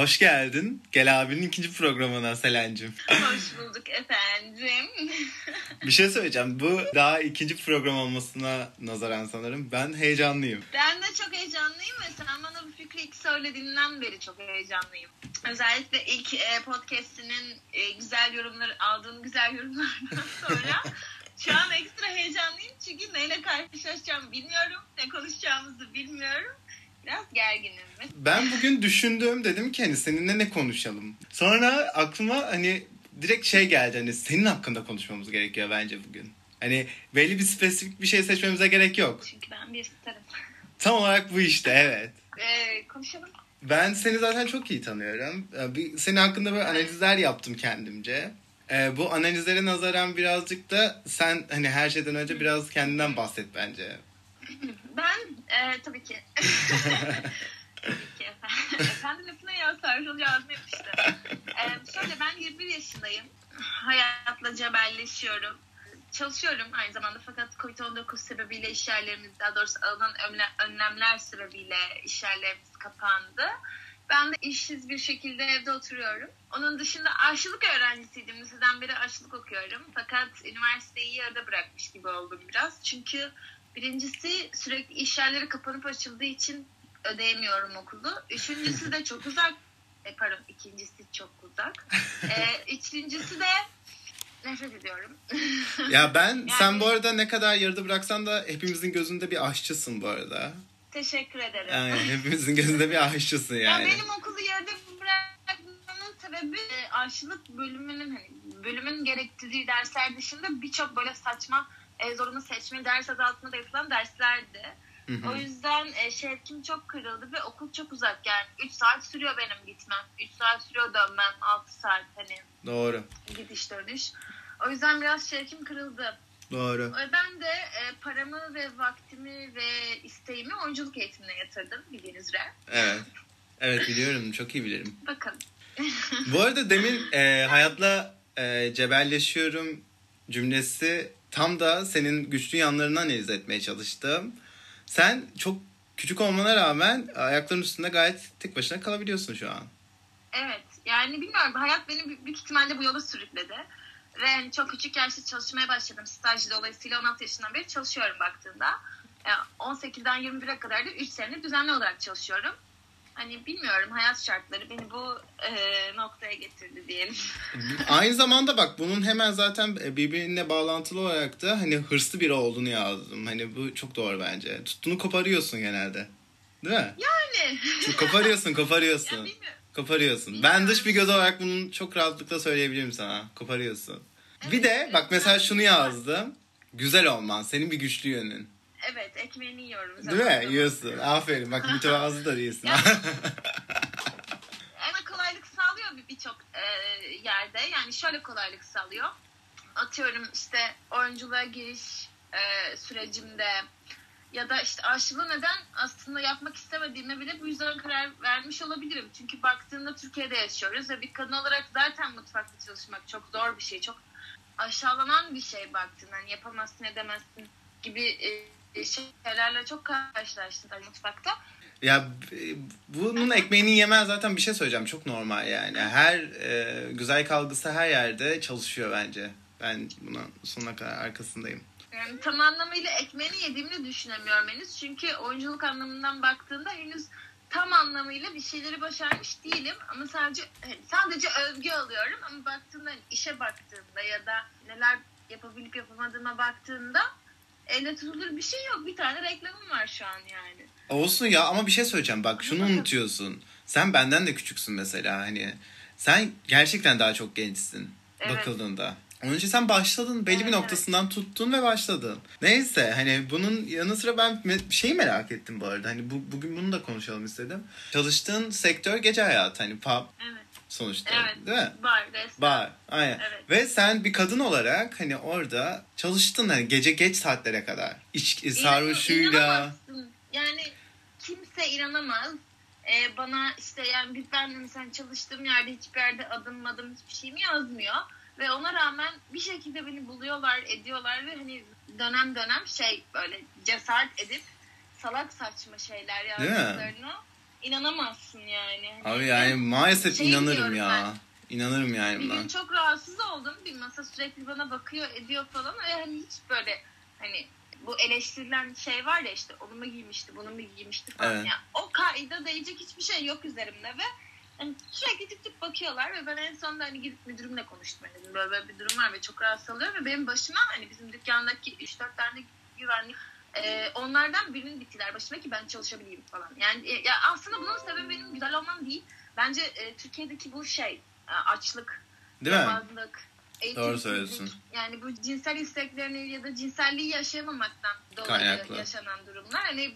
Hoş geldin. Gel abinin ikinci programına Selen'cim. Hoş bulduk efendim. bir şey söyleyeceğim. Bu daha ikinci program olmasına nazaran sanırım. Ben heyecanlıyım. Ben de çok heyecanlıyım ve sen bana bu fikri ilk söylediğinden beri çok heyecanlıyım. Özellikle ilk e, podcast'inin e, güzel yorumları, aldığın güzel yorumlardan sonra şu an ekstra heyecanlıyım. Çünkü neyle karşılaşacağım bilmiyorum. Ne konuşacağımızı bilmiyorum. Biraz gerginim. Ben bugün düşündüm dedim ki hani seninle ne konuşalım. Sonra aklıma hani direkt şey geldi hani senin hakkında konuşmamız gerekiyor bence bugün. Hani belli bir spesifik bir şey seçmemize gerek yok. Çünkü ben bir starım. Tam olarak bu işte evet. Ee, konuşalım. Ben seni zaten çok iyi tanıyorum. Ee, senin hakkında böyle analizler yaptım kendimce. Ee, bu analizlere nazaran birazcık da sen hani her şeyden önce biraz kendinden bahset bence. Ben e, tabii ki. tabii ki efendim. efendim lafına ya sarhoş ağzıma yapıştı. E, şöyle ben 21 yaşındayım. Hayatla cebelleşiyorum. Çalışıyorum aynı zamanda fakat COVID-19 sebebiyle iş yerlerimiz daha doğrusu alınan önlemler sebebiyle iş yerlerimiz kapandı. Ben de işsiz bir şekilde evde oturuyorum. Onun dışında aşılık öğrencisiydim. Liseden beri aşılık okuyorum. Fakat üniversiteyi yarıda bırakmış gibi oldum biraz. Çünkü Birincisi sürekli iş yerleri kapanıp açıldığı için ödeyemiyorum okulu. Üçüncüsü de çok uzak. E, pardon ikincisi çok uzak. E, üçüncüsü de nefret ediyorum. ya ben yani, sen bu arada ne kadar yarıda bıraksan da hepimizin gözünde bir aşçısın bu arada. Teşekkür ederim. Yani hepimizin gözünde bir aşçısın yani. Ya benim okulu yarıda bırakmamın sebebi e, aşçılık bölümünün hani bölümün gerektirdiği dersler dışında birçok böyle saçma e, zorunlu seçme ders adı altında da yapılan derslerdi. Hı hı. O yüzden e, şevkim çok kırıldı ve okul çok uzak yani 3 saat sürüyor benim gitmem. 3 saat sürüyor dönmem 6 saat hani. Doğru. Gidiş dönüş. O yüzden biraz şevkim kırıldı. Doğru. Ben de e, paramı ve vaktimi ve isteğimi oyunculuk eğitimine yatırdım bildiğiniz üzere. Evet. Evet biliyorum. Çok iyi bilirim. Bakalım. Bu arada demin e, hayatla e, cebelleşiyorum cümlesi tam da senin güçlü yanlarını analiz etmeye çalıştım. Sen çok küçük olmana rağmen ayakların üstünde gayet tek başına kalabiliyorsun şu an. Evet. Yani bilmiyorum. Hayat beni büyük ihtimalle bu yola sürükledi. Ve yani çok küçük yaşta çalışmaya başladım. Staj dolayısıyla 16 yaşından beri çalışıyorum baktığında. Yani 18'den 21'e kadar da 3 sene düzenli olarak çalışıyorum hani bilmiyorum hayat şartları beni bu e, noktaya getirdi diyelim. Aynı zamanda bak bunun hemen zaten birbirine bağlantılı olarak da hani hırslı biri olduğunu yazdım. Hani bu çok doğru bence. Tuttuğunu koparıyorsun genelde. Değil mi? Yani. koparıyorsun, koparıyorsun. ya, koparıyorsun. Bilmiyorum. Ben dış bir göz olarak bunu çok rahatlıkla söyleyebilirim sana. Koparıyorsun. Evet, bir de bak mesela şunu yazdım. Güzel olman, senin bir güçlü yönün. Evet ekmeğini yiyorum. Değil mi? Yiyorsun. Aferin. Bak mütevazı da değilsin. Ama kolaylık sağlıyor birçok e, yerde. Yani şöyle kolaylık sağlıyor. Atıyorum işte oyunculuğa giriş e, sürecimde ya da işte aşılığı neden aslında yapmak istemediğime bile bu yüzden karar vermiş olabilirim. Çünkü baktığında Türkiye'de yaşıyoruz ve bir kadın olarak zaten mutfakta çalışmak çok zor bir şey. Çok aşağılanan bir şey baktığında. Hani yapamazsın edemezsin gibi e, şeylerle çok karşılaştım mutfakta. Ya bunun ekmeğini yemen zaten bir şey söyleyeceğim. Çok normal yani. Her e, güzel kalgısı her yerde çalışıyor bence. Ben buna sonuna kadar arkasındayım. Yani tam anlamıyla ekmeğini yediğimi düşünemiyorum henüz. Çünkü oyunculuk anlamından baktığında henüz tam anlamıyla bir şeyleri başarmış değilim. Ama sadece hani sadece övgü alıyorum. Ama baktığında hani işe baktığında ya da neler yapabilip yapamadığıma baktığında elle tutulur bir şey yok. Bir tane reklamım var şu an yani. Olsun ya ama bir şey söyleyeceğim. Bak şunu unutuyorsun. Sen benden de küçüksün mesela hani. Sen gerçekten daha çok gençsin evet. bakıldığında. Onun için sen başladın belli evet, bir noktasından evet. tuttun ve başladın. Neyse hani bunun yanı sıra ben şeyi merak ettim bu arada. Hani bu, bugün bunu da konuşalım istedim. Çalıştığın sektör gece hayatı hani pub. Evet sonuçta. Evet. Değil mi? Bar, restoran. Bar. Aynen. Evet. Ve sen bir kadın olarak hani orada çalıştın hani gece geç saatlere kadar. İç, sarhoşuyla. Yani kimse inanamaz. Ee, bana işte yani ben mesela çalıştığım yerde hiçbir yerde adım adım hiçbir şeyimi yazmıyor. Ve ona rağmen bir şekilde beni buluyorlar, ediyorlar ve hani dönem dönem şey böyle cesaret edip salak saçma şeyler yazdıklarını inanamazsın yani. Hani Abi yani maalesef şey inanırım ya. Ben. İnanırım yani buna. Bir gün çok rahatsız oldum. Bir masa sürekli bana bakıyor ediyor falan ve hani hiç böyle hani bu eleştirilen şey var ya işte onu mu giymişti bunu mu giymişti falan. Evet. Yani o kaida değecek hiçbir şey yok üzerimde ve yani sürekli tip tip bakıyorlar ve ben en sonunda hani gidip müdürümle konuştum. Yani böyle, böyle bir durum var ve çok rahatsız oluyor ve benim başıma hani bizim dükkandaki 3-4 tane güvenlik e, onlardan birinin bittiler başıma ki ben çalışabileyim falan. Yani e, ya aslında bunun sebebi benim güzel olmam değil. Bence e, Türkiye'deki bu şey e, açlık, Değil yabazlık, mi? Doğru söylüyorsun. Yani bu cinsel isteklerini ya da cinselliği yaşayamamaktan dolayı Kaynaklı. yaşanan durumlar. Hani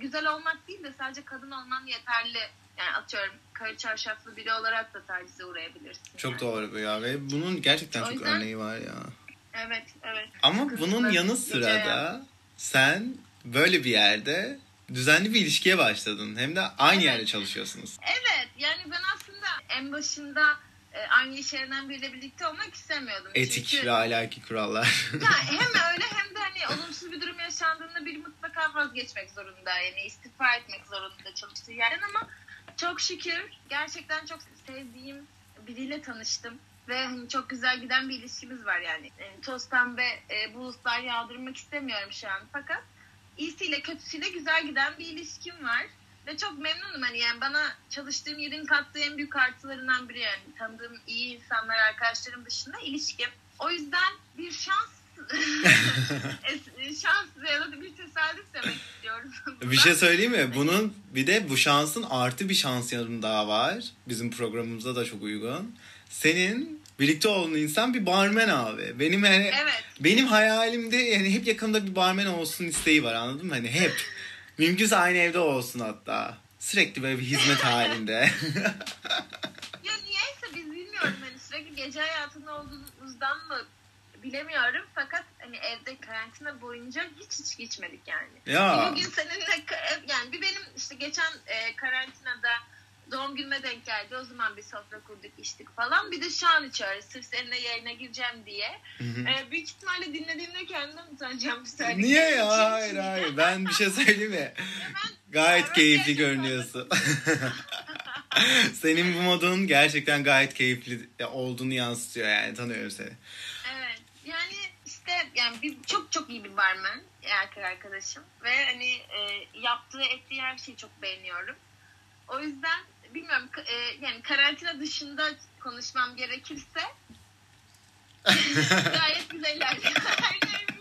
güzel olmak değil de sadece kadın olman yeterli. Yani atıyorum kara çarşaflı biri olarak da tacize uğrayabilirsin. Çok yani. doğru bu ya ve bunun gerçekten o çok yüzden, örneği var ya. Evet, evet. Ama Kızlar, bunun yanı sırada sen böyle bir yerde düzenli bir ilişkiye başladın. Hem de aynı evet. yerde çalışıyorsunuz. Evet. Yani ben aslında en başında e, aynı iş yerinden biriyle birlikte olmak istemiyordum. Etik Çünkü, ve ahlaki kurallar. ya hem öyle hem de hani olumsuz bir durum yaşandığında biri mutlaka vazgeçmek zorunda. Yani istifa etmek zorunda çalıştığı yerden ama çok şükür gerçekten çok sevdiğim biriyle tanıştım ve hani çok güzel giden bir ilişkimiz var yani. yani toz pembe e, bulutlar yağdırmak istemiyorum şu an fakat iyisiyle kötüsüyle güzel giden bir ilişkim var. Ve çok memnunum hani yani bana çalıştığım yerin kattığı en büyük artılarından biri yani tanıdığım iyi insanlar arkadaşlarım dışında ilişkim. O yüzden bir şans şans ya da bir tesadüf demek istiyorum. bir şey söyleyeyim mi? Bunun bir de bu şansın artı bir şans yanı daha var. Bizim programımıza da çok uygun. Senin birlikte olduğun insan bir barmen abi. Benim yani evet. benim hayalimde yani hep yakında bir barmen olsun isteği var anladın mı? Hani hep. Mümkünse aynı evde olsun hatta. Sürekli böyle bir hizmet halinde. ya niyeyse biz bilmiyorum hani sürekli gece hayatında olduğumuzdan mı bilemiyorum fakat hani evde karantina boyunca hiç hiç geçmedik yani. Ya. Bugün seninle yani bir benim işte geçen e, karantinada doğum günüme denk geldi. O zaman bir sofra kurduk içtik falan. Bir de şu an içiyoruz. Sırf seninle yayına gireceğim diye. Ee, büyük ihtimalle dinlediğimde kendim utanacağım bir saniye. Niye ya? Hayır hayır. Ben bir şey söyleyeyim mi? Gayet keyifli görünüyorsun. Senin bu modun gerçekten gayet keyifli olduğunu yansıtıyor yani. Tanıyorum seni. Evet. Yani işte yani bir, çok çok iyi bir barmen erkek arkadaşım ve hani e, yaptığı ettiği her şeyi çok beğeniyorum. O yüzden bilmiyorum e, yani karantina dışında konuşmam gerekirse gayet güzel ilerliyor.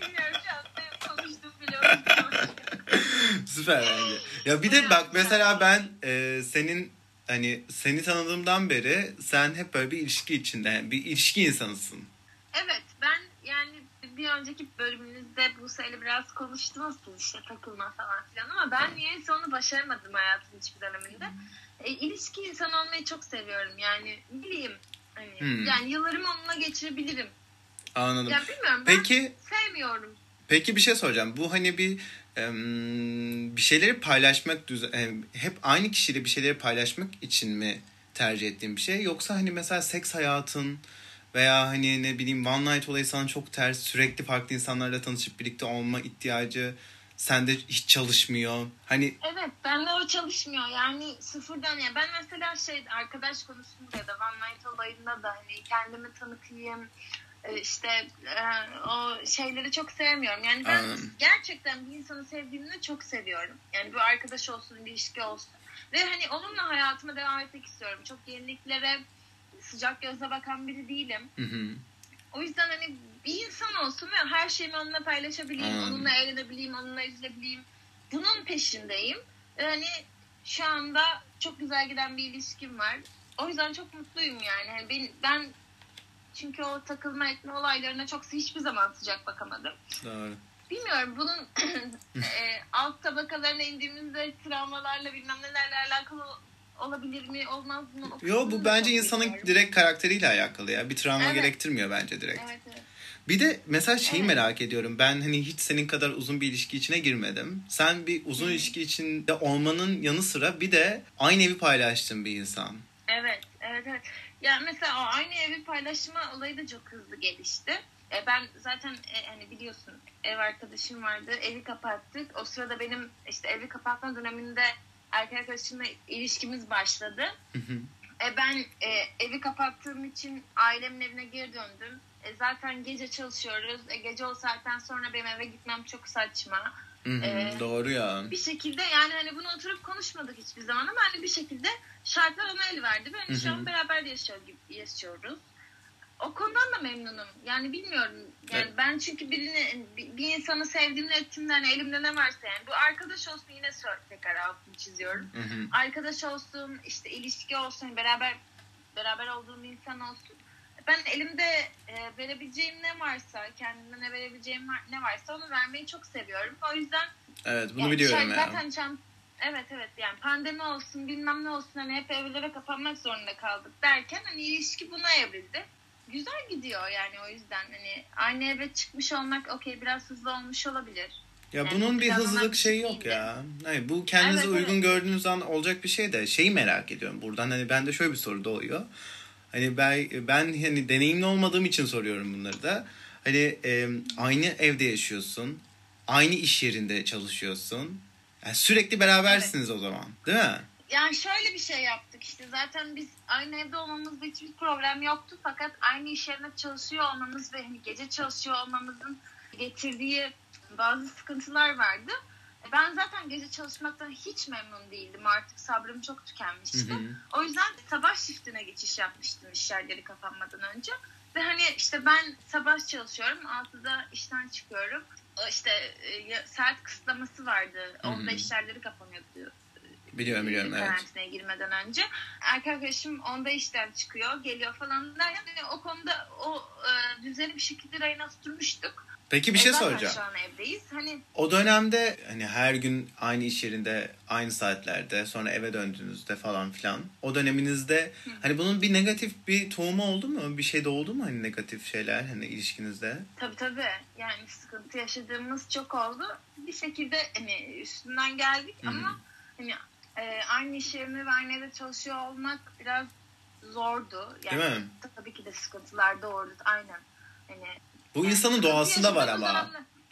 bilmiyorum şu an konuştum biliyorum. Süper bence. Ya bir de bak mesela ben e, senin hani seni tanıdığımdan beri sen hep böyle bir ilişki içinde yani bir ilişki insanısın. Evet bir önceki bölümünüzde bu sayılı biraz konuştunuz işte takılma falan filan ama ben niye onu başaramadım hayatım hiçbir döneminde. E, ilişki insan olmayı çok seviyorum yani bileyim hani hmm. yani yıllarımı onunla geçirebilirim. Anladım. Ya bilmiyorum ben peki, sevmiyorum. Peki bir şey soracağım. Bu hani bir bir şeyleri paylaşmak hep aynı kişiyle bir şeyleri paylaşmak için mi tercih ettiğin bir şey yoksa hani mesela seks hayatın veya hani ne bileyim one night olayı sana çok ters sürekli farklı insanlarla tanışıp birlikte olma ihtiyacı sende hiç çalışmıyor. Hani Evet bende o çalışmıyor. Yani sıfırdan ya ben mesela şey arkadaş konusunda ya da one night olayında da hani kendimi tanıtayım e, işte e, o şeyleri çok sevmiyorum. Yani ben Anladım. gerçekten bir insanı sevdiğimde çok seviyorum. Yani bir arkadaş olsun, bir ilişki olsun. Ve hani onunla hayatıma devam etmek istiyorum. Çok yeniliklere sıcak gözle bakan biri değilim. Hı hı. O yüzden hani bir insan olsun ve her şeyimi onunla paylaşabileyim, hmm. onunla eğlenebileyim, onunla üzülebileyim. Bunun peşindeyim. Yani şu anda çok güzel giden bir ilişkim var. O yüzden çok mutluyum yani. yani ben, ben çünkü o takılma etme olaylarına çok hiçbir zaman sıcak bakamadım. Doğru. Bilmiyorum bunun e, alt tabakalarına indiğimizde travmalarla bilmem nelerle alakalı olabilir mi olmaz mı? Yo bu bence insanın bilmiyorum. direkt karakteriyle alakalı ya. Bir travma evet. gerektirmiyor bence direkt. Evet, evet. Bir de mesela şeyi evet. merak ediyorum. Ben hani hiç senin kadar uzun bir ilişki içine girmedim. Sen bir uzun ilişki içinde olmanın yanı sıra bir de aynı evi paylaştığın bir insan. Evet, evet, evet. Ya mesela o aynı evi paylaşma olayı da çok hızlı gelişti. E ben zaten e, hani biliyorsun ev arkadaşım vardı. Evi kapattık. O sırada benim işte evi kapatma döneminde erkek arkadaşımla ilişkimiz başladı. Hı hı. E, ben e, evi kapattığım için ailemin evine geri döndüm. E, zaten gece çalışıyoruz. E, gece o saatten sonra benim eve gitmem çok saçma. Hı hı, Ee, Doğru ya. Bir şekilde yani hani bunu oturup konuşmadık hiçbir zaman ama hani bir şekilde şartlar ona el verdi ve hani şu an beraber yaşıyor, yaşıyoruz. O konudan da memnunum. Yani bilmiyorum. Yani Evet. ben çünkü birini bir insanı sevdiğimde ettiğimde hani elimde ne varsa yani bu arkadaş olsun yine tekrar altını çiziyorum. Hı hı. Arkadaş olsun, işte ilişki olsun, beraber beraber olduğum insan olsun. Ben elimde e, verebileceğim ne varsa, kendimden ne verebileceğim ne varsa onu vermeyi çok seviyorum. O yüzden Evet bunu yani biliyorum ya. Zaten çam- evet evet yani pandemi olsun bilmem ne olsun hani hep evlere kapanmak zorunda kaldık derken hani ilişki buna evrildi. Güzel gidiyor yani o yüzden hani aynı eve çıkmış olmak okey biraz hızlı olmuş olabilir. Ya Yani bunun bir hızlılık şeyi şey yok değildi. ya. Hayır, bu kendinize Evet, uygun evet. gördüğünüz an olacak bir şey de şeyi merak ediyorum buradan. Hani bende şöyle bir soru doğuyor. Hani ben ben hani deneyimli olmadığım için soruyorum bunları da. Hani e, aynı evde yaşıyorsun. Aynı iş yerinde çalışıyorsun. Yani sürekli berabersiniz o zaman. Değil mi? Yani şöyle bir şey yaptık işte zaten biz aynı evde olmamızda hiçbir problem yoktu fakat aynı iş yerinde çalışıyor olmamız ve hani gece çalışıyor olmamızın getirdiği bazı sıkıntılar vardı. Ben zaten gece çalışmaktan hiç memnun değildim. Artık sabrım çok tükenmişti. Hı hı. O yüzden sabah shiftine geçiş yapmıştım iş yerleri kapanmadan önce. Ve hani işte ben sabah çalışıyorum. 6'da işten çıkıyorum. İşte e, saat kısıtlaması vardı. Onda iş yerleri kapanıyordu Biliyorum biliyorum evet. karantinaya girmeden önce. Erkek arkadaşım onda işten çıkıyor, geliyor falan derken yani o konuda o e, düzeni bir şekilde rayına tutmuştuk. Peki bir E, şey zaten soracağım. şu an evdeyiz. Hani O dönemde hani her gün aynı iş yerinde aynı saatlerde sonra eve döndüğünüzde falan filan o döneminizde hani bunun bir negatif bir tohumu oldu mu? Bir şey de oldu mu hani negatif şeyler hani ilişkinizde? tabii tabii yani sıkıntı yaşadığımız çok oldu. Bir şekilde hani üstünden geldik Hı hı. ama hani e, aynı iş yerinde ve aynı evde çalışıyor olmak biraz zordu. Yani Değil mi? tabii ki de sıkıntılar doğurdu. Aynen. Hani Bu yani insanın doğasında var ama.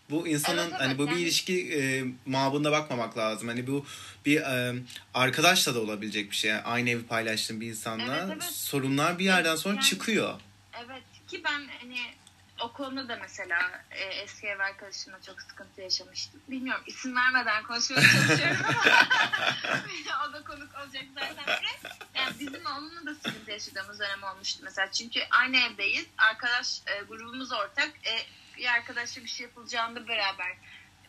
Bu insanın Evet, evet, hani bu bir yani- ilişki e, mabında bakmamak lazım. Hani bu bir e, arkadaşla da olabilecek bir şey. Yani aynı evi paylaştığın bir insanla Evet, evet. sorunlar bir yerden sonra Yani- çıkıyor. Evet ki ben hani o konuda da mesela e, eski ev arkadaşımla çok sıkıntı yaşamıştım. Bilmiyorum isim vermeden konuşmaya çalışıyorum ama o da konuk olacak zaten. Yani bizim onunla da sıkıntı yaşadığımız dönem olmuştu mesela. Çünkü aynı evdeyiz. Arkadaş e, grubumuz ortak. E, bir arkadaşla bir şey yapılacağında beraber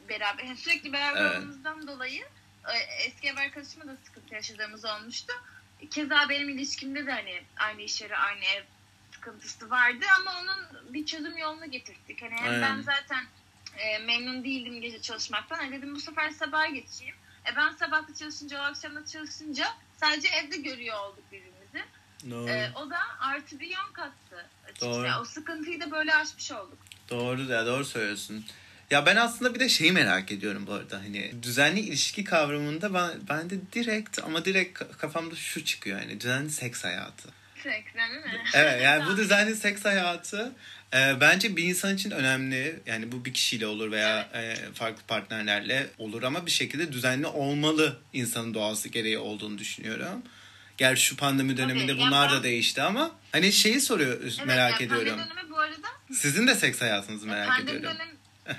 beraber yani sürekli beraber Evet. olmamızdan dolayı e, eski ev arkadaşımla da sıkıntı yaşadığımız olmuştu. Keza benim ilişkimde de hani aynı iş yeri, aynı ev sıkıntısı vardı ama onun bir çözüm yolunu getirdik. Hani hem ben zaten e, memnun değildim gece çalışmaktan. Hani dedim bu sefer sabaha geçeyim. E ben sabahta çalışınca, o akşam da çalışınca sadece evde görüyor olduk birbirimizi. Doğru. E, o da artı bir yön kattı. açıkçası. Doğru. O sıkıntıyı da böyle aşmış olduk. Doğru ya doğru söylüyorsun. Ya ben aslında bir de şeyi merak ediyorum bu arada hani düzenli ilişki kavramında ben, ben de direkt ama direkt ka- kafamda şu çıkıyor yani düzenli seks hayatı. Değil mi? Evet yani bu düzenli seks hayatı e, bence bir insan için önemli. Yani bu bir kişiyle olur veya e, farklı partnerlerle olur ama bir şekilde düzenli olmalı insanın doğası gereği olduğunu düşünüyorum. Gerçi şu pandemi döneminde Tabii, bunlar da ben- değişti ama hani şeyi soruyor Evet, merak ediyorum. Pandemi dönemi bu arada Sizin de seks hayatınızı merak pandemi ediyorum. dönemi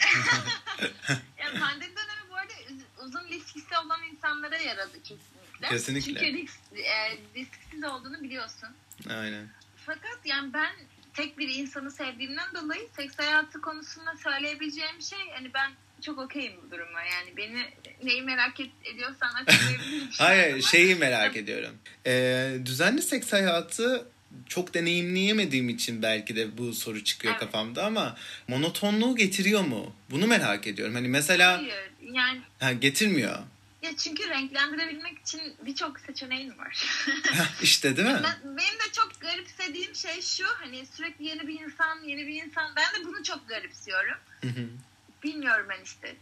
ya pandemi dönemi bu arada uz- uzun ilişkisi olan insanlara yaradı kesinlikle. Kesinlikle. Çünkü risk, e, risksiz olduğunu biliyorsun. Aynen. Fakat yani ben tek bir insanı sevdiğimden dolayı seks hayatı konusunda söyleyebileceğim şey hani ben çok okeyim bu duruma. Yani beni neyi merak ediyorsan açıklayabilirim. Hayır ama- şeyi merak ediyorum. Ee, düzenli seks hayatı çok deneyimleyemediğim için belki de bu soru çıkıyor Evet. kafamda ama monotonluğu getiriyor mu? Bunu merak ediyorum. Hani mesela Hayır yani ha, getirmiyor. Ya çünkü renklendirebilmek için birçok seçeneğin var. işte değil mi? Ben, benim de çok garipsediğim şey şu hani sürekli yeni bir insan yeni bir insan ben de bunu çok garipsiyorum. Bilmiyorum ben işte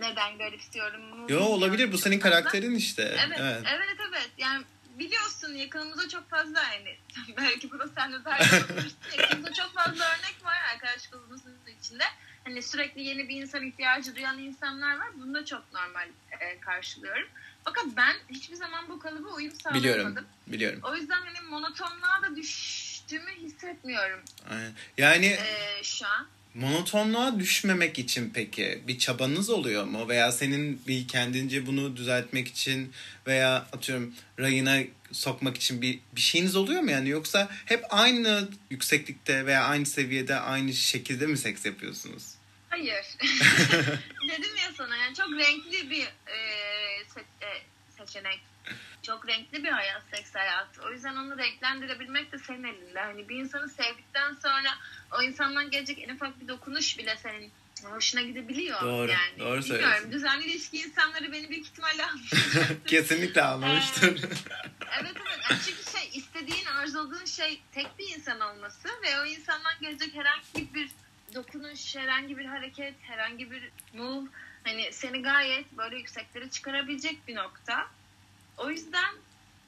neden garipsiyorum. Yo bilmiyorum olabilir bu senin fazla. karakterin işte. Evet, Evet. evet evet yani biliyorsun yakınımızda çok fazla yani belki bunu sen de olabilirsin. yakınımızda çok fazla örnek var arkadaş grubumuzun içinde. Hani sürekli yeni bir insan ihtiyacı duyan insanlar var. Bunu da çok normal e, karşılıyorum. Fakat ben hiçbir zaman bu kalıba uyum sağlayamadım. Biliyorum. Biliyorum. O yüzden hani monotonluğa da düştüğümü hissetmiyorum. Aynen. Yani e, şu an. Monotonluğa düşmemek için peki bir çabanız oluyor mu? Veya senin bir kendince bunu düzeltmek için veya atıyorum rayına sokmak için bir, bir şeyiniz oluyor mu yani? Yoksa hep aynı yükseklikte veya aynı seviyede aynı şekilde mi seks yapıyorsunuz? Hayır. Dedim ya sana yani çok renkli bir e, se- e, seçenek. Çok renkli bir hayat, seks hayatı. O yüzden onu renklendirebilmek de senin elinde. Hani bir insanı sevdikten sonra o insandan gelecek en ufak bir dokunuş bile senin hoşuna gidebiliyor. Doğru, yani. doğru söylüyorsun. Düzenli ilişki insanları beni büyük ihtimalle almıştır. Kesinlikle almamıştır. evet evet. Yani çünkü şey istediğin, arzuladığın şey tek bir insan olması ve o insandan gelecek herhangi bir dokunuş, herhangi bir hareket, herhangi bir move hani seni gayet böyle yükseklere çıkarabilecek bir nokta. O yüzden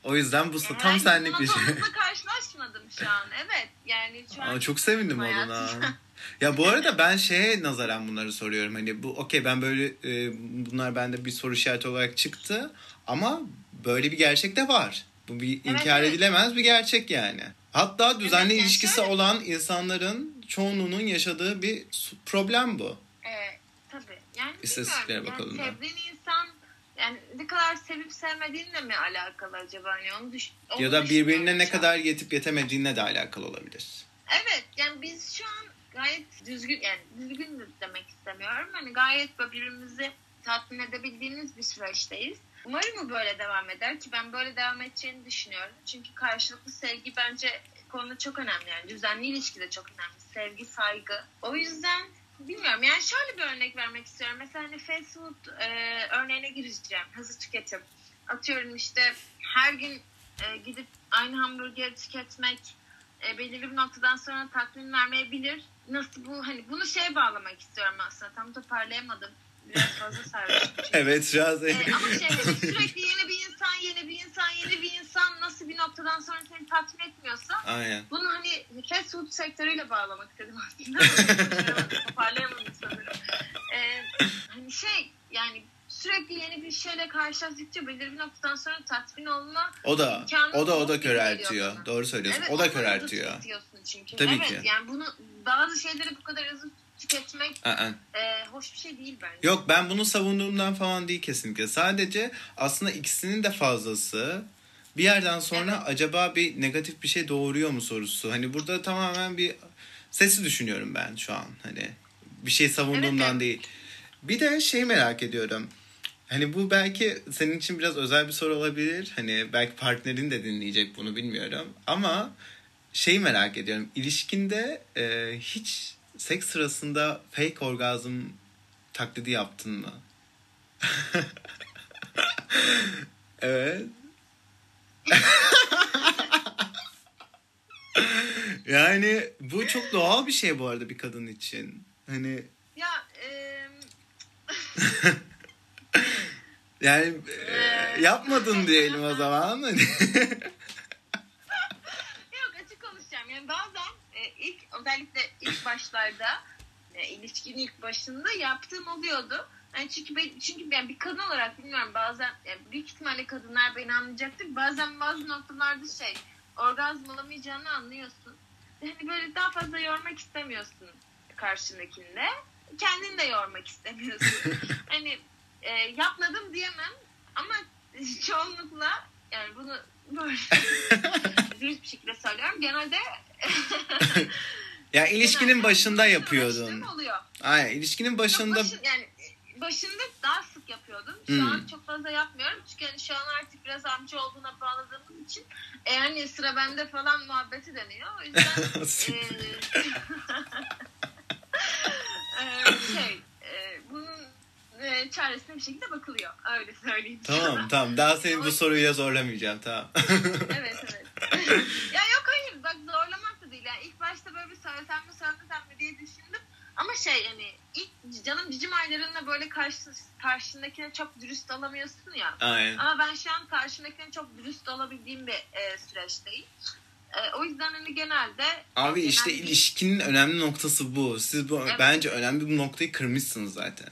o yüzden bu tam herhangi senlik bir şey. karşılaşmadım şu an. Evet. Yani şu an Aa, çok sevindim adına. Ya bu arada ben şeye nazaran bunları soruyorum. Hani bu okey ben böyle e, bunlar bende bir soru işareti olarak çıktı ama böyle bir gerçek de var. Bu bir Evet, inkar evet. edilemez bir gerçek yani. Hatta düzenli Evet, yani ilişkisi şöyle- olan insanların çoğunluğunun yaşadığı bir problem bu. Ee, tabii. Yani İstatistiklere bakalım da. Yani sevdiğin insan yani ne kadar sevip sevmediğinle mi alakalı acaba? Hani onu düş onu Ya da birbirine ne kadar yetip yetemediğinle de alakalı olabilir. Evet yani biz şu an gayet düzgün yani düzgün de demek istemiyorum. Hani gayet birbirimizi tatmin edebildiğimiz bir süreçteyiz. Umarım böyle devam eder ki ben böyle devam edeceğini düşünüyorum. Çünkü karşılıklı sevgi bence konuda çok önemli yani düzenli ilişki de çok önemli. Sevgi, saygı. O yüzden bilmiyorum yani şöyle bir örnek vermek istiyorum. Mesela hani fast food e, örneğine gireceğim. Hızlı tüketim. Atıyorum işte her gün e, gidip aynı hamburgeri tüketmek e, belirli bir noktadan sonra tatmin vermeyebilir. Nasıl bu hani bunu şeye bağlamak istiyorum aslında. Tam toparlayamadım. Biraz fazla sarmışım çünkü. Evet şu an E, ama şey sürekli yeni bir insan, yeni bir insan, yeni bir insan nasıl bir noktadan sonra seni tatmin etmiyorsa Aynen. bunu hani fast food sektörüyle bağlamak istedim aslında. Toparlayamadım sanırım. E, hani şey yani sürekli yeni bir şeyle karşılaştıkça belirli bir noktadan sonra tatmin olma O da o da o da köreltiyor. Doğru söylüyorsun. Evet, o da köreltiyor. çünkü. Tabii evet, ki. yani bunu bazı şeyleri bu kadar hızlı tüketmek Aa. e, hoş bir şey değil bence. Yok ben bunu savunduğumdan falan değil kesinlikle. Sadece aslında ikisinin de fazlası bir yerden sonra Evet. acaba bir negatif bir şey doğuruyor mu sorusu. Hani burada tamamen bir sesi düşünüyorum ben şu an. Hani bir şey savunduğumdan Evet, evet. değil. Bir de şey merak ediyorum. Hani bu belki senin için biraz özel bir soru olabilir. Hani belki partnerin de dinleyecek bunu bilmiyorum. Ama şeyi merak ediyorum. İlişkinde e, hiç seks sırasında fake orgazm taklidi yaptın mı? evet. yani bu çok doğal bir şey bu arada bir kadın için. Hani Ya e, yani e, yapmadın diyelim o zaman. Hani yok açık konuşacağım. Yani bazen e, ilk özellikle ilk başlarda e, ilişkinin ilk başında yaptığım oluyordu. Yani çünkü ben, çünkü ben bir kadın olarak bilmiyorum bazen yani büyük ihtimalle kadınlar beni anlayacaktır. Bazen bazı noktalarda şey orgazm olamayacağını anlıyorsun. Hani böyle daha fazla yormak istemiyorsun karşındakinde. Kendini de yormak istemiyorsun. hani e, yapmadım diyemem ama çoğunlukla yani bunu böyle dürüst bir şekilde söylüyorum. Genelde ya ilişkinin genelde başında yapıyordun. Oluyor. Aynen ilişkinin başında Yok, başın- yani başında daha sık yapıyordum. Şu Hmm. an çok fazla yapmıyorum. Çünkü hani şu an artık biraz amca olduğuna bağladığımız için e, hani sıra bende falan muhabbeti deniyor. O yüzden e, e, şey e, bunun e, çaresine bir şekilde bakılıyor. Öyle söyleyeyim. Tamam tamam daha seni bu soruyla zorlamayacağım tamam. evet evet. ya yok hayır bak zorlamak da değil. Yani ilk başta böyle bir söylesem mi söylemesem mi diye düşündüm. Ama şey hani ilk canım cicim aylarında böyle karşı, karşındakine çok dürüst olamıyorsun ya. Aynen. Ama ben şu an karşımdakine çok dürüst olabildiğim bir e, süreçteyim. E, o yüzden hani genelde Abi genel işte ilişkinin önemli noktası bu. Siz bu Evet. bence önemli bir noktayı kırmışsınız zaten.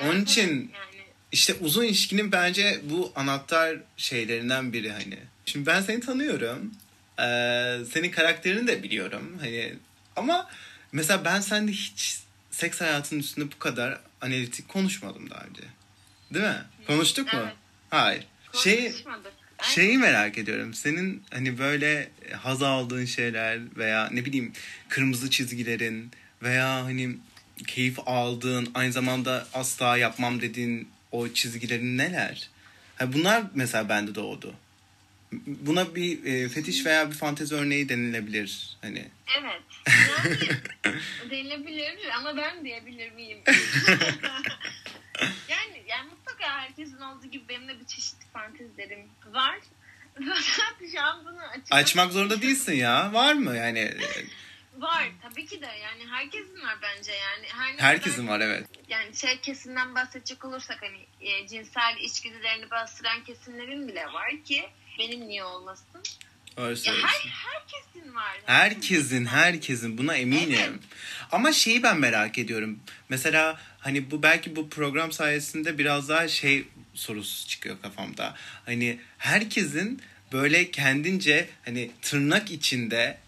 Onun Evet, için yani işte uzun ilişkinin bence bu anahtar şeylerinden biri hani. Şimdi ben seni tanıyorum. Ee, senin karakterini de biliyorum. Hani ama mesela ben sende hiç seks hayatının üstünde bu kadar analitik konuşmadım daha önce. Değil mi? Konuştuk mu? Evet. Hayır. Şey. Şeyi merak ediyorum. Senin hani böyle haz aldığın şeyler veya ne bileyim kırmızı çizgilerin veya hani keyif aldığın aynı zamanda asla yapmam dediğin o çizgilerin neler? Ha bunlar mesela bende doğdu. Buna bir e, fetiş veya bir fantezi örneği denilebilir. Hani Evet. Yani denilebilir ama ben diyebilir miyim? yani, yani mutlaka herkesin olduğu gibi benim de bir çeşitli fantezilerim var. Fakat şu an bunu açık açmak zorunda değilsin ya. Var mı yani? Var tabii ki de yani herkesin var bence yani. Her Herkesin kadar- var evet. Yani şey kesimden bahsedecek olursak hani e, cinsel içgüdülerini bastıran kesimlerin bile var ki benim niye olmasın? Öyle Ya her, herkesin var. Herkesin, herkesin buna eminim. Evet. Ama şeyi ben merak ediyorum. Mesela hani bu belki bu program sayesinde biraz daha şey sorusu çıkıyor kafamda. Hani herkesin böyle kendince hani tırnak içinde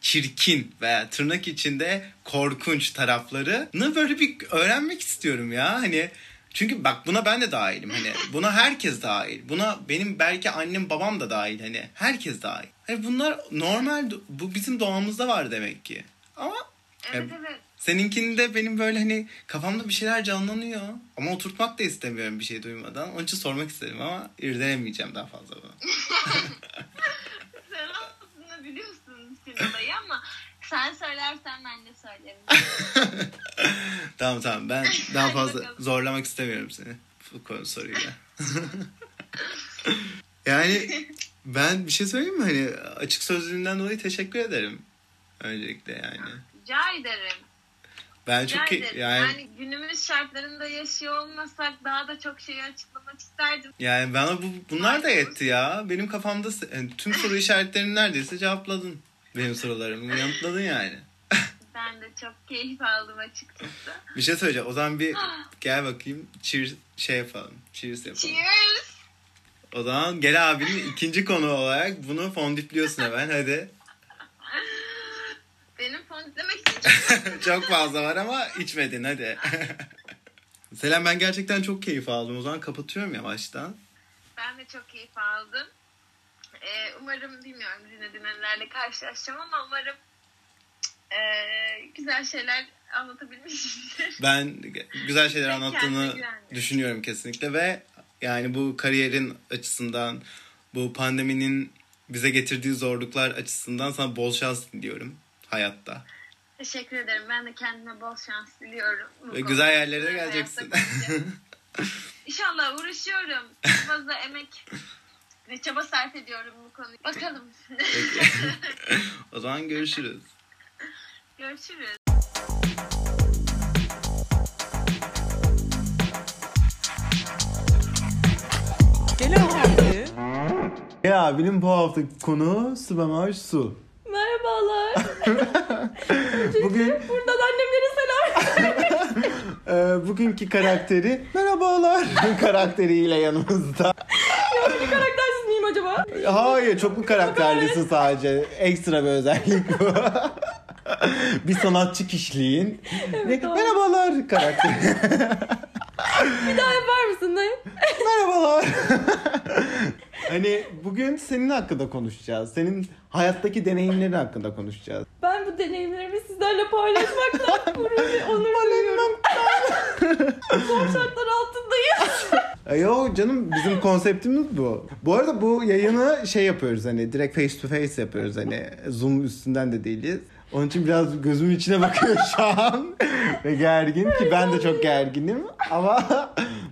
çirkin veya tırnak içinde korkunç taraflarını böyle bir öğrenmek istiyorum ya. Hani çünkü bak buna ben de dahilim. Hani buna herkes dahil. Buna benim belki annem babam da dahil. Hani herkes dahil. Hani bunlar normal bu bizim doğamızda var demek ki. Ama Evet e, evet. seninkinde benim böyle hani kafamda bir şeyler canlanıyor. Ama oturtmak da istemiyorum bir şey duymadan. Onun için sormak istedim ama irdelemeyeceğim daha fazla bunu. Sen aslında biliyorsun olayı ama sen söylersen ben de söylerim. tamam tamam ben daha fazla zorlamak istemiyorum seni bu konu soruyla. yani ben bir şey söyleyeyim mi? Hani açık sözlüğünden dolayı teşekkür ederim. Öncelikle yani. Rica ederim. Ben Rica çok ki- yani Yani günümüz şartlarında yaşıyor olmasak daha da çok şeyi açıklamak isterdim. yani bana bu bunlar da yetti ya. Benim kafamda yani tüm soru işaretlerini neredeyse cevapladın. Benim sorularımı yanıtladın yani. Ben de çok keyif aldım açıkçası. Bir şey söyleyeceğim. O zaman bir gel bakayım cheers şey yapalım. Cheers yapalım. Cheers. O zaman gel abinin ikinci konu olarak bunu fondipliyorsun hemen hadi. Benim fondlemek için çok çok fazla var ama içmedin hadi. Selam ben gerçekten çok keyif aldım. O zaman kapatıyorum yavaştan. Ben de çok keyif aldım. Ee, umarım bilmiyorum dinleyenlerle karşılaşacağım ama umarım ee, güzel şeyler anlatabilmişimdir. Ben güzel şeyler anlattığını düşünüyorum kesinlikle ve yani bu kariyerin açısından bu pandeminin bize getirdiği zorluklar açısından sana bol şans diliyorum hayatta. Teşekkür ederim. Ben de kendime bol şans diliyorum. bu Ve güzel yerlere geleceksin. İnşallah uğraşıyorum. Çok fazla emek ve çaba sarf ediyorum bu konuya. Bakalım. O zaman görüşürüz. Görüşürüz. Gel abi. Ya benim bu hafta konu Sıvamaj Su. Merhabalar. Bugün Buradan annemlere selam. e, bugünkü karakteri merhabalar karakteriyle yanımızda. Bir karaktersiz miyim acaba? Hayır çoklu karakterlisi sadece. Ekstra bir özellik bu. bir sanatçı kişiliğin. Ve doğru. merhabalar karakteri. Bir daha yapar mısın dayı? merhabalar. hani bugün senin hakkında konuşacağız. Senin hayattaki deneyimlerin hakkında konuşacağız. Ben bu deneyimlerimi sizlerle paylaşmaktan gurur ve onur duyuyorum. Zor şartlar altındayız. Yo canım bizim konseptimiz bu. Bu arada bu yayını şey yapıyoruz hani direkt face to face yapıyoruz hani Zoom üstünden de değiliz. Onun için biraz gözümün içine bakıyor şu an ve gergin ki ben de çok gerginim ama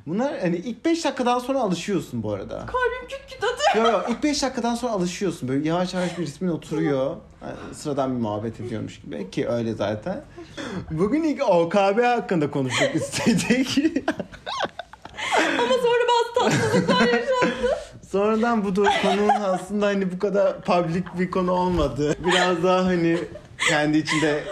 bunlar hani ilk 5 dakikadan sonra alışıyorsun bu arada. Kalbim küt küt atıyor. Yo yo ilk 5 dakikadan sonra alışıyorsun böyle yavaş yavaş bir ismin oturuyor. Yani sıradan bir muhabbet ediyormuş gibi ki öyle zaten. Bugün ilk OKB hakkında konuşmak istedik. Ama sonra bazı tatsızlıklar yaşandı. Sonradan bu konunun aslında hani bu kadar public bir konu olmadı. Biraz daha hani kendi içinde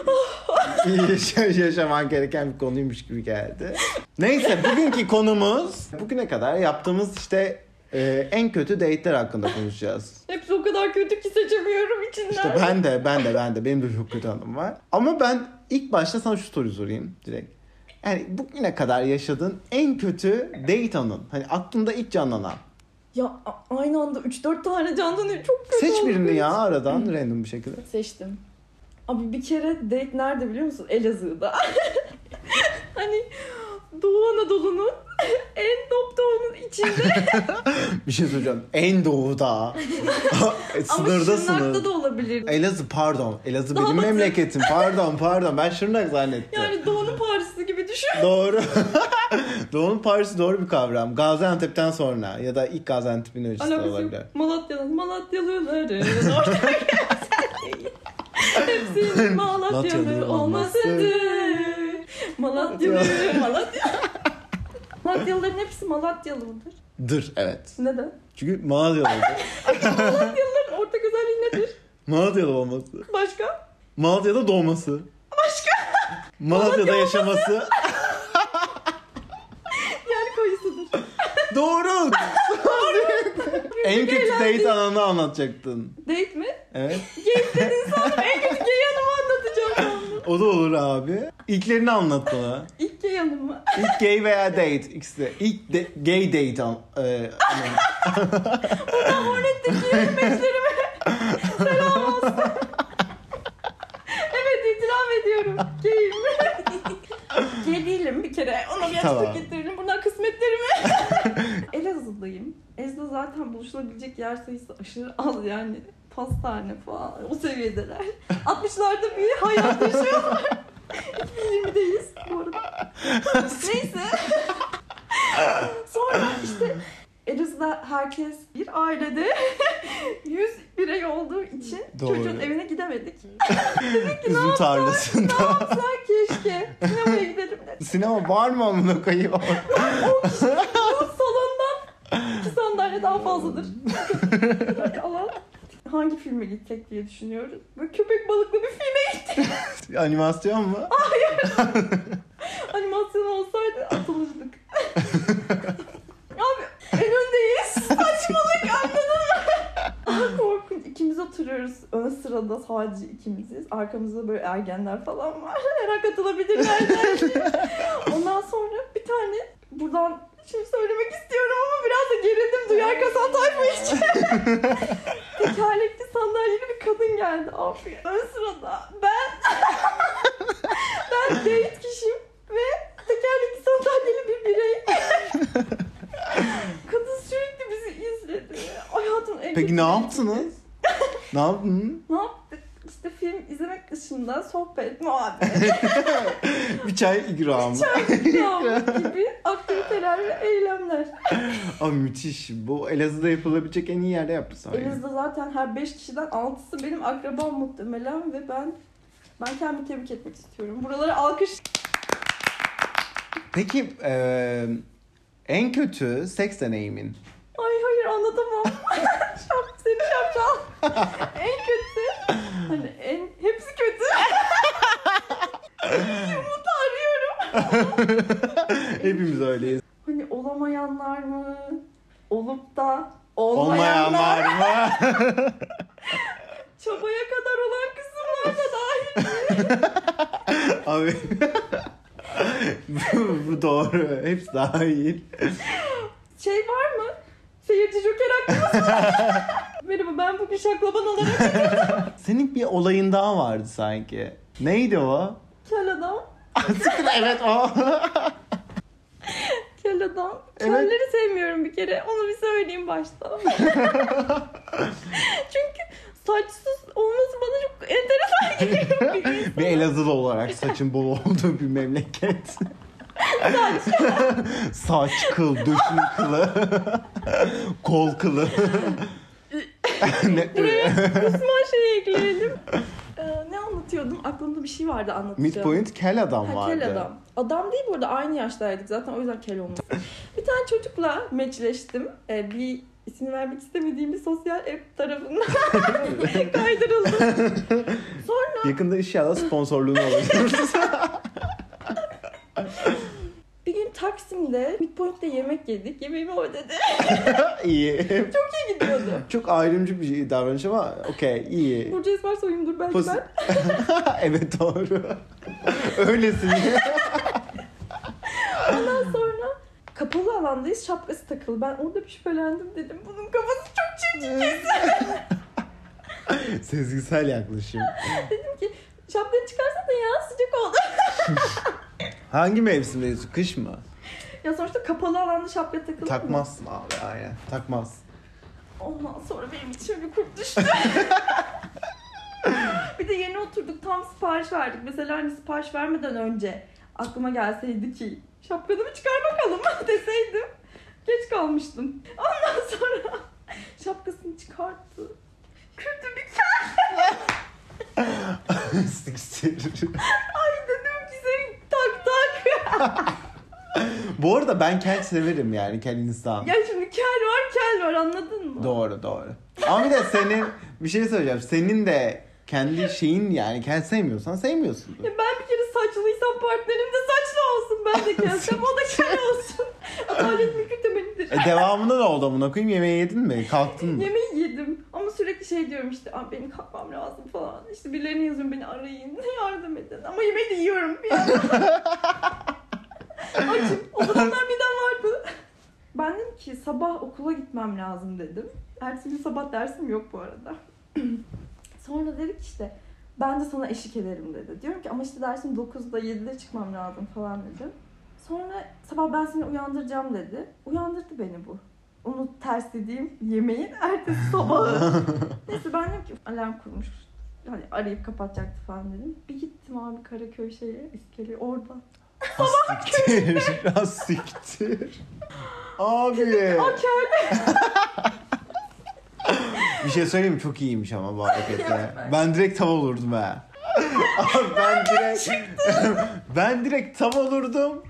yaşa- yaşaman gereken bir konuymuş gibi geldi. Neyse bugünkü konumuz bugüne kadar yaptığımız işte e, en kötü date'ler hakkında konuşacağız. Hepsi o kadar kötü ki seçemiyorum içinden. İşte ben de ben de ben de benim de çok kötü anım var. Ama ben ilk başta sana şu soruyu sorayım direkt. Yani bugüne kadar yaşadığın en kötü date anın. Hani aklında ilk canlanan. Ya aynı anda 3-4 tane canlanıyor. Çok kötü Seç birini ya aradan random bir şekilde. Seçtim. Abi bir kere date nerede biliyor musun? Elazığ'da. hani Doğu Anadolu'nun en top doğunun içinde. Bir şey söyleyeceğim. En doğuda. Ama Sınırdasınız. Şırnak'ta da olabilir. Elazığ pardon. Elazığ benim batı. memleketim. Pardon pardon. Ben Şırnak zannettim. Yani Doğu'nun Paris'i gibi düşün. Doğru. Doğu'nun Paris'i doğru bir kavram. Gaziantep'ten sonra ya da ilk Gaziantep'in öncesi olabilir. Malatya'nın Malatyalıların ortak. Hepsinin Malatyalı olmasıdır. Malatyalı, Malatya. Malatyalıların hepsi Malatyalı mıdır? Dır evet. Neden? Çünkü Malatyalı'dır. Malatyalıların ortak özelliği nedir? Malatyalı olması. Başka? Malatya'da doğması. Başka? Malatya'da yaşaması. Yani koyusudur. Doğru. En kötü date anını anlatacaktın. Date mi? Evet. Gay dedin sandım. En kötü gay yanımı anlatacağım sandım. O da olur abi. İlklerini anlat bana. İlk gay yanımı. İlk gay veya date ikisi de. İlk de, gay date an, e, anı. Hornet'teki yürümeçlerime selam olsun. evet itiraf ediyorum. Gayim. Gay değilim bir kere. Ona bir Tamam. açıklık getirelim. Bunlar kısmetlerimi. Elazığ'dayım. Elazığ'da zaten buluşulabilecek yer sayısı aşırı az yani. Pastane falan o seviyedeler. 60'larda bir hayat yaşıyorlar. 2020'deyiz bu arada. Neyse. Sonra işte Elazığ'da herkes bir ailede 100 birey olduğu için Doğru. çocuğun evine gidemedik. Üzüm tarlasında. Yapsak keşke sinemaya gidelim dedik. Sinema var mı amına koyayım? Bu salondan iki sandalye daha fazladır. Alan hangi filme gidecek diye düşünüyoruz. Böyle köpek balıklı bir filme gittik. Animasyon mu? Animasyon olsaydı atılırdık. Abi en öndeyiz. Saçmalık anladın mı? Korkunç. İkimiz oturuyoruz. Ön sırada sadece ikimiziz. Arkamızda böyle ergenler falan var. Her an katılabilirler. Ondan sonra bir tane buradan şimdi söylemek istiyorum ama biraz da gerildim duyar kasan tayfa için. Tekerlekli sandalyeli bir kadın geldi abi. Ön sırada ben ben date kişiyim ve tekerlekli sandalyeli bir birey. Kadın sürekli bizi izledi. Hayatım en Peki ne yaptınız? Ne yaptın? Ne yaptık? Dışında sohbet, muhabbet, Bir çay ikramı. ikram gibi aktiviteler ve eylemler. Abi müthiş. Bu Elazığ'da yapılabilecek en iyi yerde yaptı Elinizde zaten her 5 kişiden 6'sı benim akrabam muhtemelen ve ben ben kendimi tebrik etmek istiyorum. Buralara alkış. Peki eee, en kötü seks deneyimin? Ay hayır anlatamam. Şap, seni şapşal. en kötü. Hani en hepsi kötü. Umut arıyorum. Hepimiz öyleyiz. Hani olamayanlar mı? Olup da olmayanlar. Olmayanlar mı? Çabaya kadar olan kısımlar da dahil. Abi bu, bu doğru. Hepsi dahil. Şey var mı? Seyirci joker hakkımız. Merhaba ben bugün şaklaban olarak Senin bir olayın daha vardı sanki. Neydi o? kel adam. Siktir, evet o. Kel adam. Evet. Kelleri sevmiyorum bir kere. Onu bir söyleyeyim başta. Çünkü saçsız olması bana çok enteresan geliyor. Bir bir Elazığlı olarak saçın bol olduğu bir memleket. Saç, kıl, döşün kılı, kol kılı. ne, Müslüman şeyi ekleyelim. Ee, ne anlatıyordum? Aklımda bir şey vardı anlatacağım. Midpoint kel adam Ha, vardı. kel adam. Adam değil burada aynı yaştaydık zaten o yüzden kel olmuş. bir tane çocukla meçleştim. Ee, bir ismini vermek istemediğim bir sosyal app tarafından kaydırıldım. Sonra Yakında inşallah sponsorluğunu alacağız. Taksim'de Midpoint'te yemek yedik. Yemeğimi o ödedi. iyi. Çok iyi gidiyordu. Çok ayrımcı bir davranış ama okey iyi. Burcu Esmer soyumdur belki Posi- ben. evet doğru. Öylesin. Ondan sonra kapalı alandayız şapkası takılı. Ben orada bir şüphelendim dedim. Bunun kafası çok çirkin kesin. Sezgisel yaklaşım. dedim ki şapkanı çıkarsana ya sıcak oldu. Hangi mevsimdeyiz? Kış mı? ya sonuçta kapalı alanda şapka takılı mı? Takmazsın abi aynen. Takmaz. Ondan sonra benim içime bir kurt düştü. bir de yeni oturduk tam sipariş verdik. Mesela hani sipariş vermeden önce aklıma gelseydi ki şapkanı mı çıkar bakalım deseydim. Geç kalmıştım. Ondan sonra şapkasını çıkarttı. Kötü bir Siktir. Ay dedim ki sen tak tak. Bu arada ben kel severim yani kel insan. ya şimdi kel var kel var anladın mı? Doğru doğru. Ama bir de senin bir şey söyleyeceğim. Senin de kendi şeyin yani kel sevmiyorsan sevmiyorsun. Ya ben bir kere saçlıysam partnerim de saçlı olsun. Ben de kelsem o da kel olsun. Adalet temelidir. E devamında ne oldu amına koyayım? Yemeği yedin mi? Kalktın mı? Yemeği yedim ama sürekli şey diyorum işte benim kalkmam lazım falan. İşte birilerine yazıyorum beni arayın yardım edin. Ama yemeği de yiyorum bir. Açım. O zamanlar midem vardı. Ben dedim ki sabah okula gitmem lazım dedim. Ertesi gün sabah dersim yok bu arada. Sonra dedik işte ben de sana eşlik ederim dedi. Diyorum ki ama işte dersim 9'da 7'de çıkmam lazım falan dedim. Sonra sabah ben seni uyandıracağım dedi. Uyandırdı beni bu. Onu ters dediğim yemeğin ertesi sabahı. Neyse ben dedim ki alarm kurmuş. Hani arayıp kapatacaktı falan dedim. Bir gittim abi Karaköy şeye, iskele orada. Siktir. Az siktir. Abi. Aa köylü. Bir şey söyleyeyim mi? Çok iyiymiş ama bu hareketle. Ben direkt tav olurdum ha. Ben direkt ben direkt tav olurdum.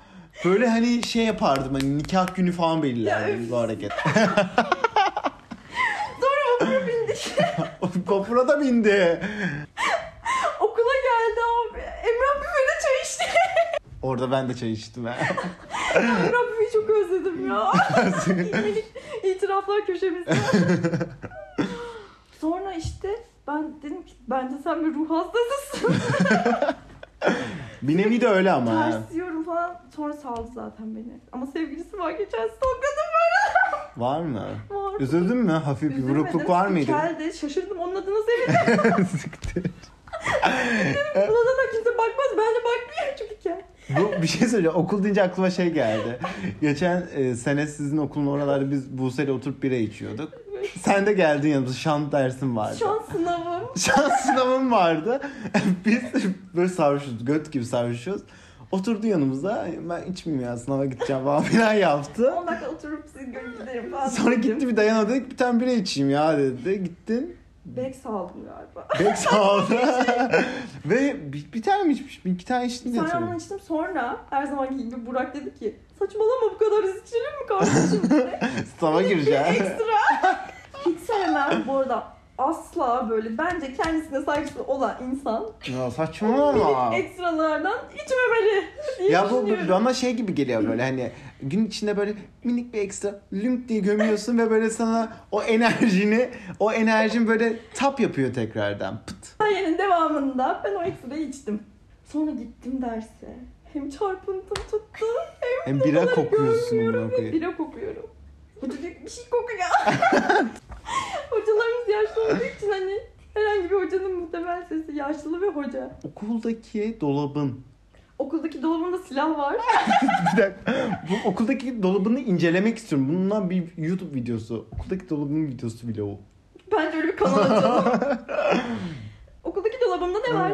Böyle hani şey yapardım hani nikah günü falan belirlerdim bu hareket. Sonra okula bindik. Vapura da bindi. Okula geldi abi. Emrah büfede çay içti. Orada ben de çay içtim ha. Emrah büfeyi çok özledim ya. İtiraflar köşemizde. Sonra işte ben dedim ki bence sen bir ruh hastasısın. Bir nevi de öyle ama ha. Ters yiyorum falan. Sonra saldı zaten beni. Ama sevgilisi var geçen stalkladım Var mı? var. Üzüldün mü? Hafif bir burukluk var mıydı? Keldi. Şaşırdım onun adına sevindim. Siktir. Buna da kimse bakmaz. Ben de bakmıyorum çünkü kel. Bu bir şey söyleyeceğim. Okul deyince aklıma şey geldi. Geçen e, sene sizin okulun oralarda biz Buse'yle oturup bira içiyorduk. Sen de geldin yanımıza. Şan dersin vardı. Şans sınavım. Şans sınavım vardı. Biz böyle sarhoşuz. Göt gibi sarhoşuz. Oturdu yanımıza. Ben içmeyeyim ya sınava gideceğim falan filan yaptı. 10 dakika oturup sizi görüp giderim falan. Sonra gitti bir dayanamadı. dedik, Bir tane bira içeyim ya dedi. Gittin. Bex aldım galiba. Bek sağladı. Ve bir, bir tane mi içmiş? Bir iki tane içtin diye Sonra onu içtim. Sonra her zamanki gibi Burak dedi ki saçmalama bu kadar içilir mi kardeşim. Sınava gireceğim. Ekstra. Hiç sevmem bu arada. Asla böyle bence kendisine saygısı olan insan ya saçmalama. minik ekstralardan içmemeli diye Ya bu, bu düşünüyorum. bana şey gibi geliyor böyle hani gün içinde böyle minik bir ekstra lünk diye gömüyorsun ve böyle sana o enerjini o enerjin böyle tap yapıyor tekrardan. Pıt. Hikayenin devamında ben o ekstrayı içtim. Sonra gittim derse. Hem çarpıntım tuttu hem, Hem bira notaları kokuyorsun görmüyorum amına koyayım. Bira kokuyorum. Diyor ki, bir şey kokuyor. Hocalarımız yaşlı olduğu için hani herhangi bir hocanın muhtemel sesi yaşlı ve hoca. Okuldaki dolabın. Okuldaki dolabında silah var. bir dakika. Bu okuldaki dolabını incelemek istiyorum. Bundan bir YouTube videosu. Okuldaki dolabın videosu bile o. Bence öyle bir kanal açalım. Okuldaki dolabımda ne var?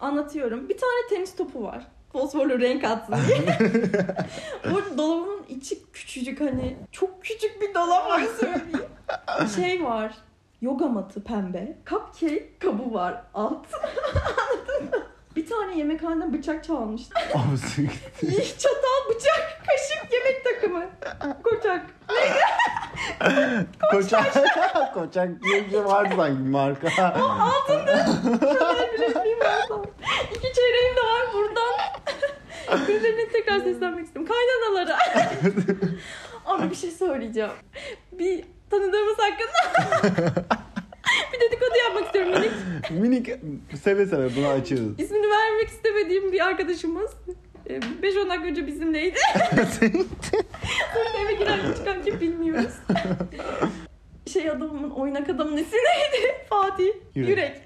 Anlatıyorum. Bir tane tenis topu var. Fosforlu renk atsın diye. Bu dolabımın içi küçücük hani çok küçük bir dolap var söyleyeyim. Şey var. Yoga matı pembe. Cupcake kabı var alt. Anladın mı? Bir tane yemekhaneden bıçak çalmıştı. Abi. Çatal, bıçak, kaşık, yemek takımı. Kocak. Neydi? Koçak. Koçak diye bir şey var sanki bir marka. Şöyle bir resmim var sana. İki çeyreğim de var buradan. Gözlerine tekrar seslenmek istiyorum. Kaynanalara. Ama bir şey söyleyeceğim. Bir tanıdığımız hakkında bir dedikodu yapmak istiyorum minik. Minik seve seve bunu açıyoruz. İsmini vermek istemediğim bir arkadaşımız. 5-10 dakika önce bizimleydi. Sonra eve giren çıkan kim bilmiyoruz. Şey adamın, oynak adamın ismi neydi? Fatih. Yürek. Yürek.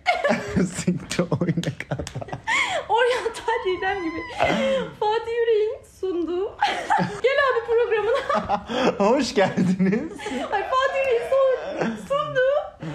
Siktir oyna kadar. Oryantal Didem gibi. Fatih Yürek'in sunduğu. Gel abi programına. Hoş geldiniz. Ay, Fatih Yürek'in son- sunduğu.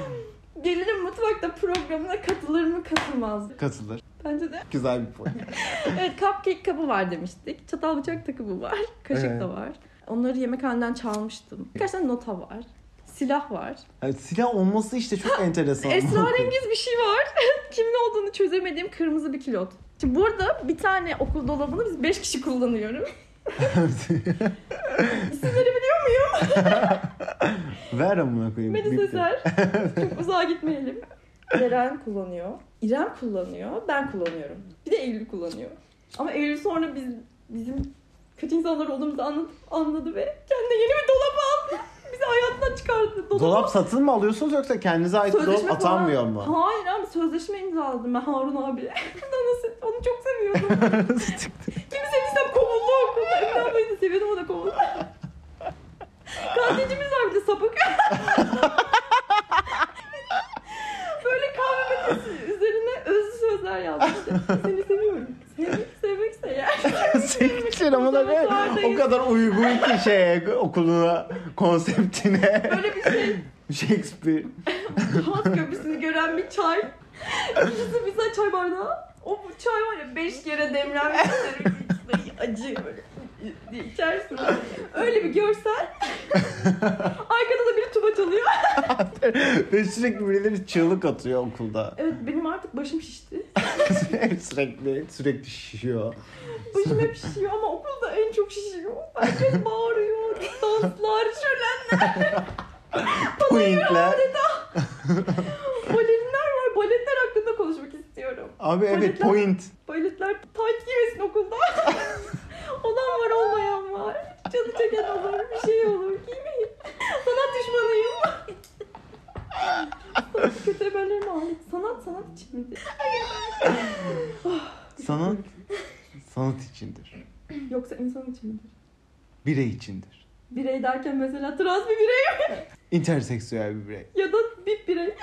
Gelirim mutfakta programına katılır mı katılmaz mı? Katılır. Bence de. Güzel bir point. Evet cupcake kabı var demiştik. Çatal bıçak takımı var. Kaşık Evet. da var. Onları yemekhaneden çalmıştım. Birkaç tane nota var. Silah var. Yani silah olması işte çok enteresan. Esrarengiz bir şey var. Kimin olduğunu çözemediğim kırmızı bir kilot. Şimdi burada bir tane okul dolabını biz 5 kişi kullanıyoruz. İsimleri biliyor muyum? Ver amına koyayım. Melis. Eser. Çok uzağa gitmeyelim. Ceren kullanıyor. İrem kullanıyor. Ben kullanıyorum. Bir de Eylül kullanıyor. Ama Eylül sonra biz bizim kötü insanlar olduğumuzu anladı, anladı ve kendine yeni bir dolap aldı. Bizi hayatından çıkardı. Dolabı- Dolap satın mı alıyorsunuz yoksa kendinize ait bir dolap Sözleşme falan- atanmıyor mu? Hayır abi sözleşme imzaladım ben Harun abi. Nasıl? Onu çok seviyordum. Kimi sevdiysem kovuldu okulda. Emre abiyi de seviyordum o da kovuldu. Gazetecimiz var bir de sapık. Böyle kahve makinesi sözler yazmıştı. Seni seviyorum. Sevmek, sevmekse eğer. Siktir amına koyayım. O kadar uygun ki şeye okuluna konseptine. Böyle bir şey. Shakespeare. Boğaz Köprüsü'nü gören bir çay. İkisi bize çay bardağı. O çay var ya beş kere demlenmiştir. Acı böyle diye içersin. Öyle bir görsel. Arkada da biri tuba çalıyor. Ve sürekli birileri çığlık atıyor okulda. Evet benim artık başım şişti. sürekli sürekli şişiyor. Başım hep şişiyor ama okulda en çok şişiyor. Herkes bağırıyor. Danslar, şölenler. Pointler. Balerinler var. Baletler hakkında konuşmak istiyorum. Abi evet Baletler- point. Baletler tight giymesin okulda. Olan var olmayan var. Canı çeken olur. Bir şey olur. Giymeyin. Sanat düşmanıyım. Sanat kötü haberlerim ait. Sanat sanat için midir? Sanat sanat içindir. Yoksa insan için midir? Birey içindir. Birey derken mesela trans bir birey mi? Interseksüel bir birey. ya da bir birey.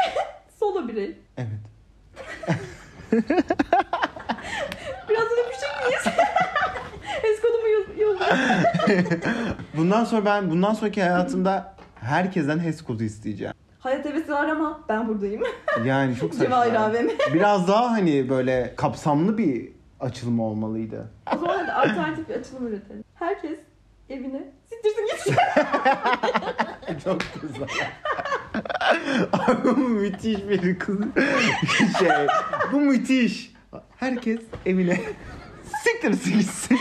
Solo birey. Evet. Bundan sonra ben bundan sonraki hayatımda herkesten HES kodu isteyeceğim. Hayat hevesi var ama ben buradayım. Yani çok saçma. Cevahir. Biraz daha hani böyle kapsamlı bir açılım olmalıydı. O zaman hadi alternatif bir açılım üretelim. Herkes evine siktirsin gitsin. Çok güzel. Abi bu müthiş bir kız şey. Bu müthiş. Herkes evine siktirsin gitsin.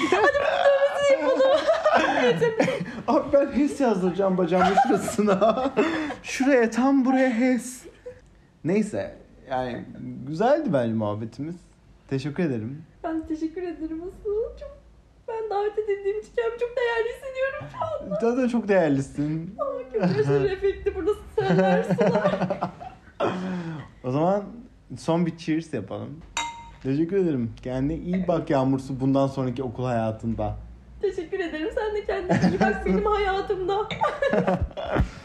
Abi ben HES yazdıracağım bacağımın şurasına. Şuraya tam buraya HES. Neyse yani güzeldi bence muhabbetimiz. Teşekkür ederim. Ben teşekkür ederim asıl. Çok ben davet edildiğim için kendimi çok değerli hissediyorum şu an. Sen de çok değerlisin. Ama köprüsün efekti burada senler sular. O zaman son bir cheers yapalım. Teşekkür ederim. Kendine iyi bak Yağmursu bundan sonraki okul hayatında. Teşekkür ederim. Sen de kendine iyi bak benim hayatımda.